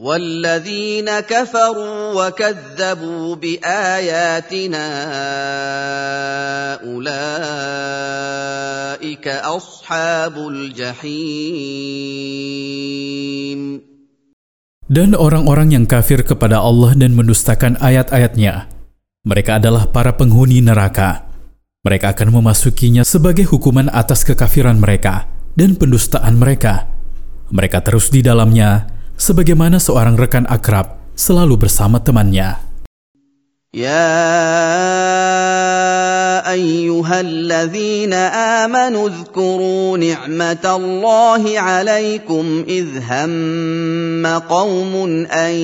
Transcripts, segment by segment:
والذين كفروا وكذبوا باياتنا اولئك اصحاب الجحيم Dan orang-orang yang kafir kepada Allah dan mendustakan ayat-ayatnya, mereka adalah para penghuni neraka. Mereka akan memasukinya sebagai hukuman atas kekafiran mereka dan pendustaan mereka. Mereka terus di dalamnya sebagaimana seorang rekan akrab selalu bersama temannya. Ya ayyuhalladzina amanu dzkuru ni'matallahi 'alaikum idh hamma qaumun an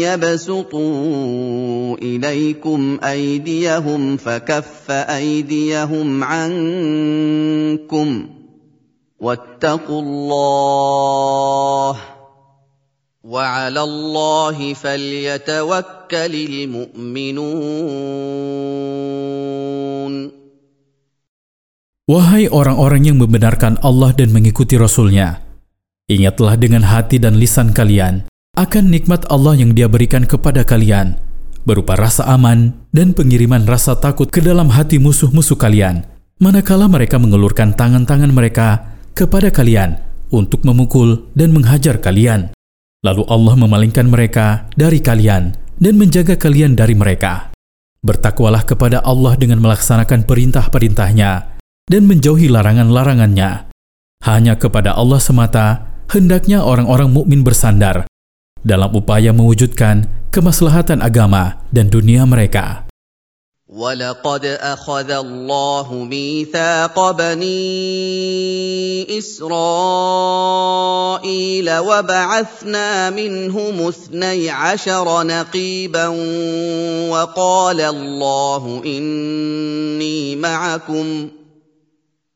yabsutu ilaikum aydiyahum fakaffa aydiyahum 'ankum wattaqullaha وعلى الله فليتوكل المؤمنون Wahai orang-orang yang membenarkan Allah dan mengikuti Rasul-Nya, ingatlah dengan hati dan lisan kalian akan nikmat Allah yang dia berikan kepada kalian, berupa rasa aman dan pengiriman rasa takut ke dalam hati musuh-musuh kalian, manakala mereka mengulurkan tangan-tangan mereka kepada kalian untuk memukul dan menghajar kalian. Lalu Allah memalingkan mereka dari kalian dan menjaga kalian dari mereka. Bertakwalah kepada Allah dengan melaksanakan perintah-perintahnya dan menjauhi larangan-larangannya. Hanya kepada Allah semata hendaknya orang-orang mukmin bersandar dalam upaya mewujudkan kemaslahatan agama dan dunia mereka. ولقد اخذ الله ميثاق بني اسرائيل وبعثنا منهم اثني عشر نقيبا وقال الله اني معكم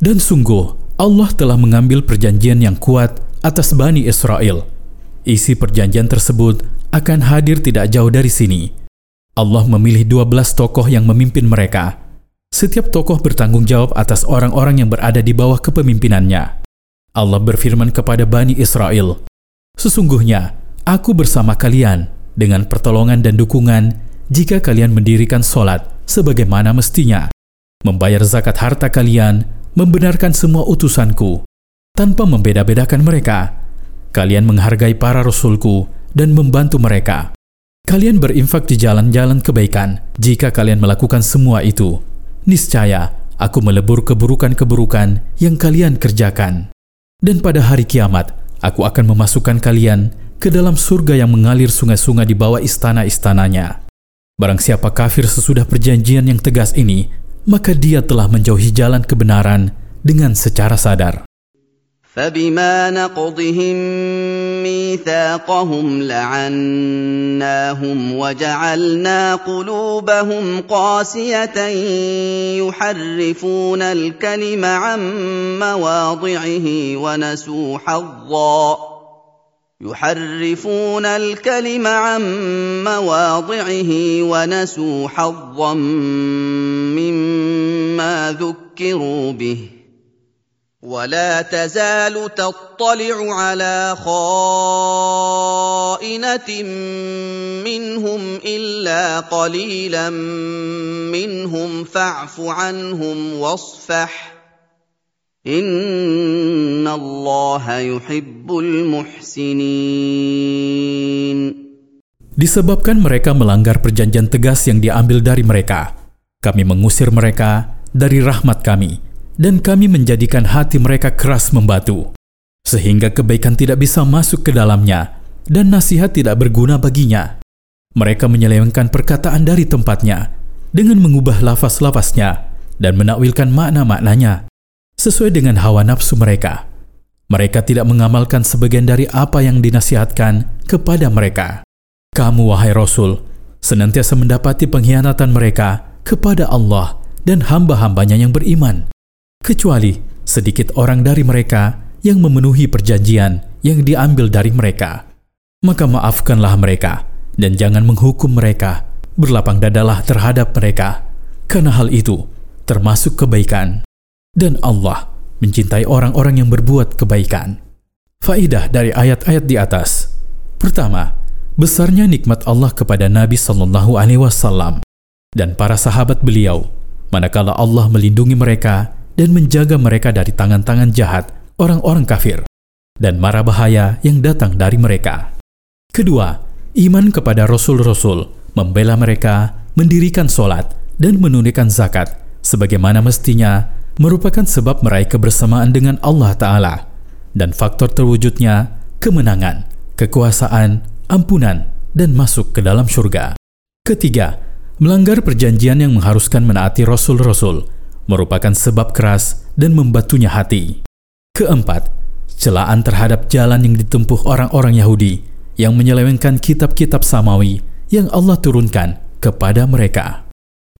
Dan sungguh, Allah telah mengambil perjanjian yang kuat atas Bani Israel. Isi perjanjian tersebut akan hadir tidak jauh dari sini. Allah memilih 12 tokoh yang memimpin mereka. Setiap tokoh bertanggung jawab atas orang-orang yang berada di bawah kepemimpinannya. Allah berfirman kepada Bani Israel, Sesungguhnya, aku bersama kalian dengan pertolongan dan dukungan jika kalian mendirikan solat sebagaimana mestinya, membayar zakat harta kalian, membenarkan semua utusanku tanpa membeda-bedakan mereka. Kalian menghargai para rasulku dan membantu mereka. Kalian berinfak di jalan-jalan kebaikan jika kalian melakukan semua itu. Niscaya aku melebur keburukan-keburukan yang kalian kerjakan. Dan pada hari kiamat, aku akan memasukkan kalian ke dalam surga yang mengalir sungai-sungai di bawah istana-istananya. Barang siapa kafir sesudah perjanjian yang tegas ini, maka dia telah menjauhi jalan kebenaran dengan secara sadar. فبما نقضهم ميثاقهم لعناهم وجعلنا قلوبهم قاسية يحرفون الكلم عن مواضعه ونسوا حظًّا يحرفون الكلم عن مواضعه ونسوا حظا مما ذكروا به ولا تزال تطلع على خائنه منهم الا قليلا منهم فاعف عنهم واصفح Inna Allah yuhibbul muhsinin. Disebabkan mereka melanggar perjanjian tegas yang diambil dari mereka, kami mengusir mereka dari rahmat kami dan kami menjadikan hati mereka keras membatu, sehingga kebaikan tidak bisa masuk ke dalamnya dan nasihat tidak berguna baginya. Mereka menyelewengkan perkataan dari tempatnya dengan mengubah lafaz-lafaznya dan menakwilkan makna-maknanya sesuai dengan hawa nafsu mereka. Mereka tidak mengamalkan sebagian dari apa yang dinasihatkan kepada mereka. Kamu, wahai Rasul, senantiasa mendapati pengkhianatan mereka kepada Allah dan hamba-hambanya yang beriman. Kecuali sedikit orang dari mereka yang memenuhi perjanjian yang diambil dari mereka. Maka maafkanlah mereka dan jangan menghukum mereka. Berlapang dadalah terhadap mereka. Karena hal itu termasuk kebaikan. Dan Allah mencintai orang-orang yang berbuat kebaikan. Faidah dari ayat-ayat di atas. Pertama, besarnya nikmat Allah kepada Nabi Shallallahu Alaihi Wasallam dan para sahabat beliau, manakala Allah melindungi mereka dan menjaga mereka dari tangan-tangan jahat orang-orang kafir dan mara bahaya yang datang dari mereka. Kedua, iman kepada Rasul-Rasul, membela mereka, mendirikan solat, dan menunaikan zakat, sebagaimana mestinya merupakan sebab meraih kebersamaan dengan Allah Ta'ala dan faktor terwujudnya kemenangan, kekuasaan, ampunan, dan masuk ke dalam surga. Ketiga, melanggar perjanjian yang mengharuskan menaati Rasul-Rasul merupakan sebab keras dan membatunya hati. Keempat, celaan terhadap jalan yang ditempuh orang-orang Yahudi yang menyelewengkan kitab-kitab samawi yang Allah turunkan kepada mereka.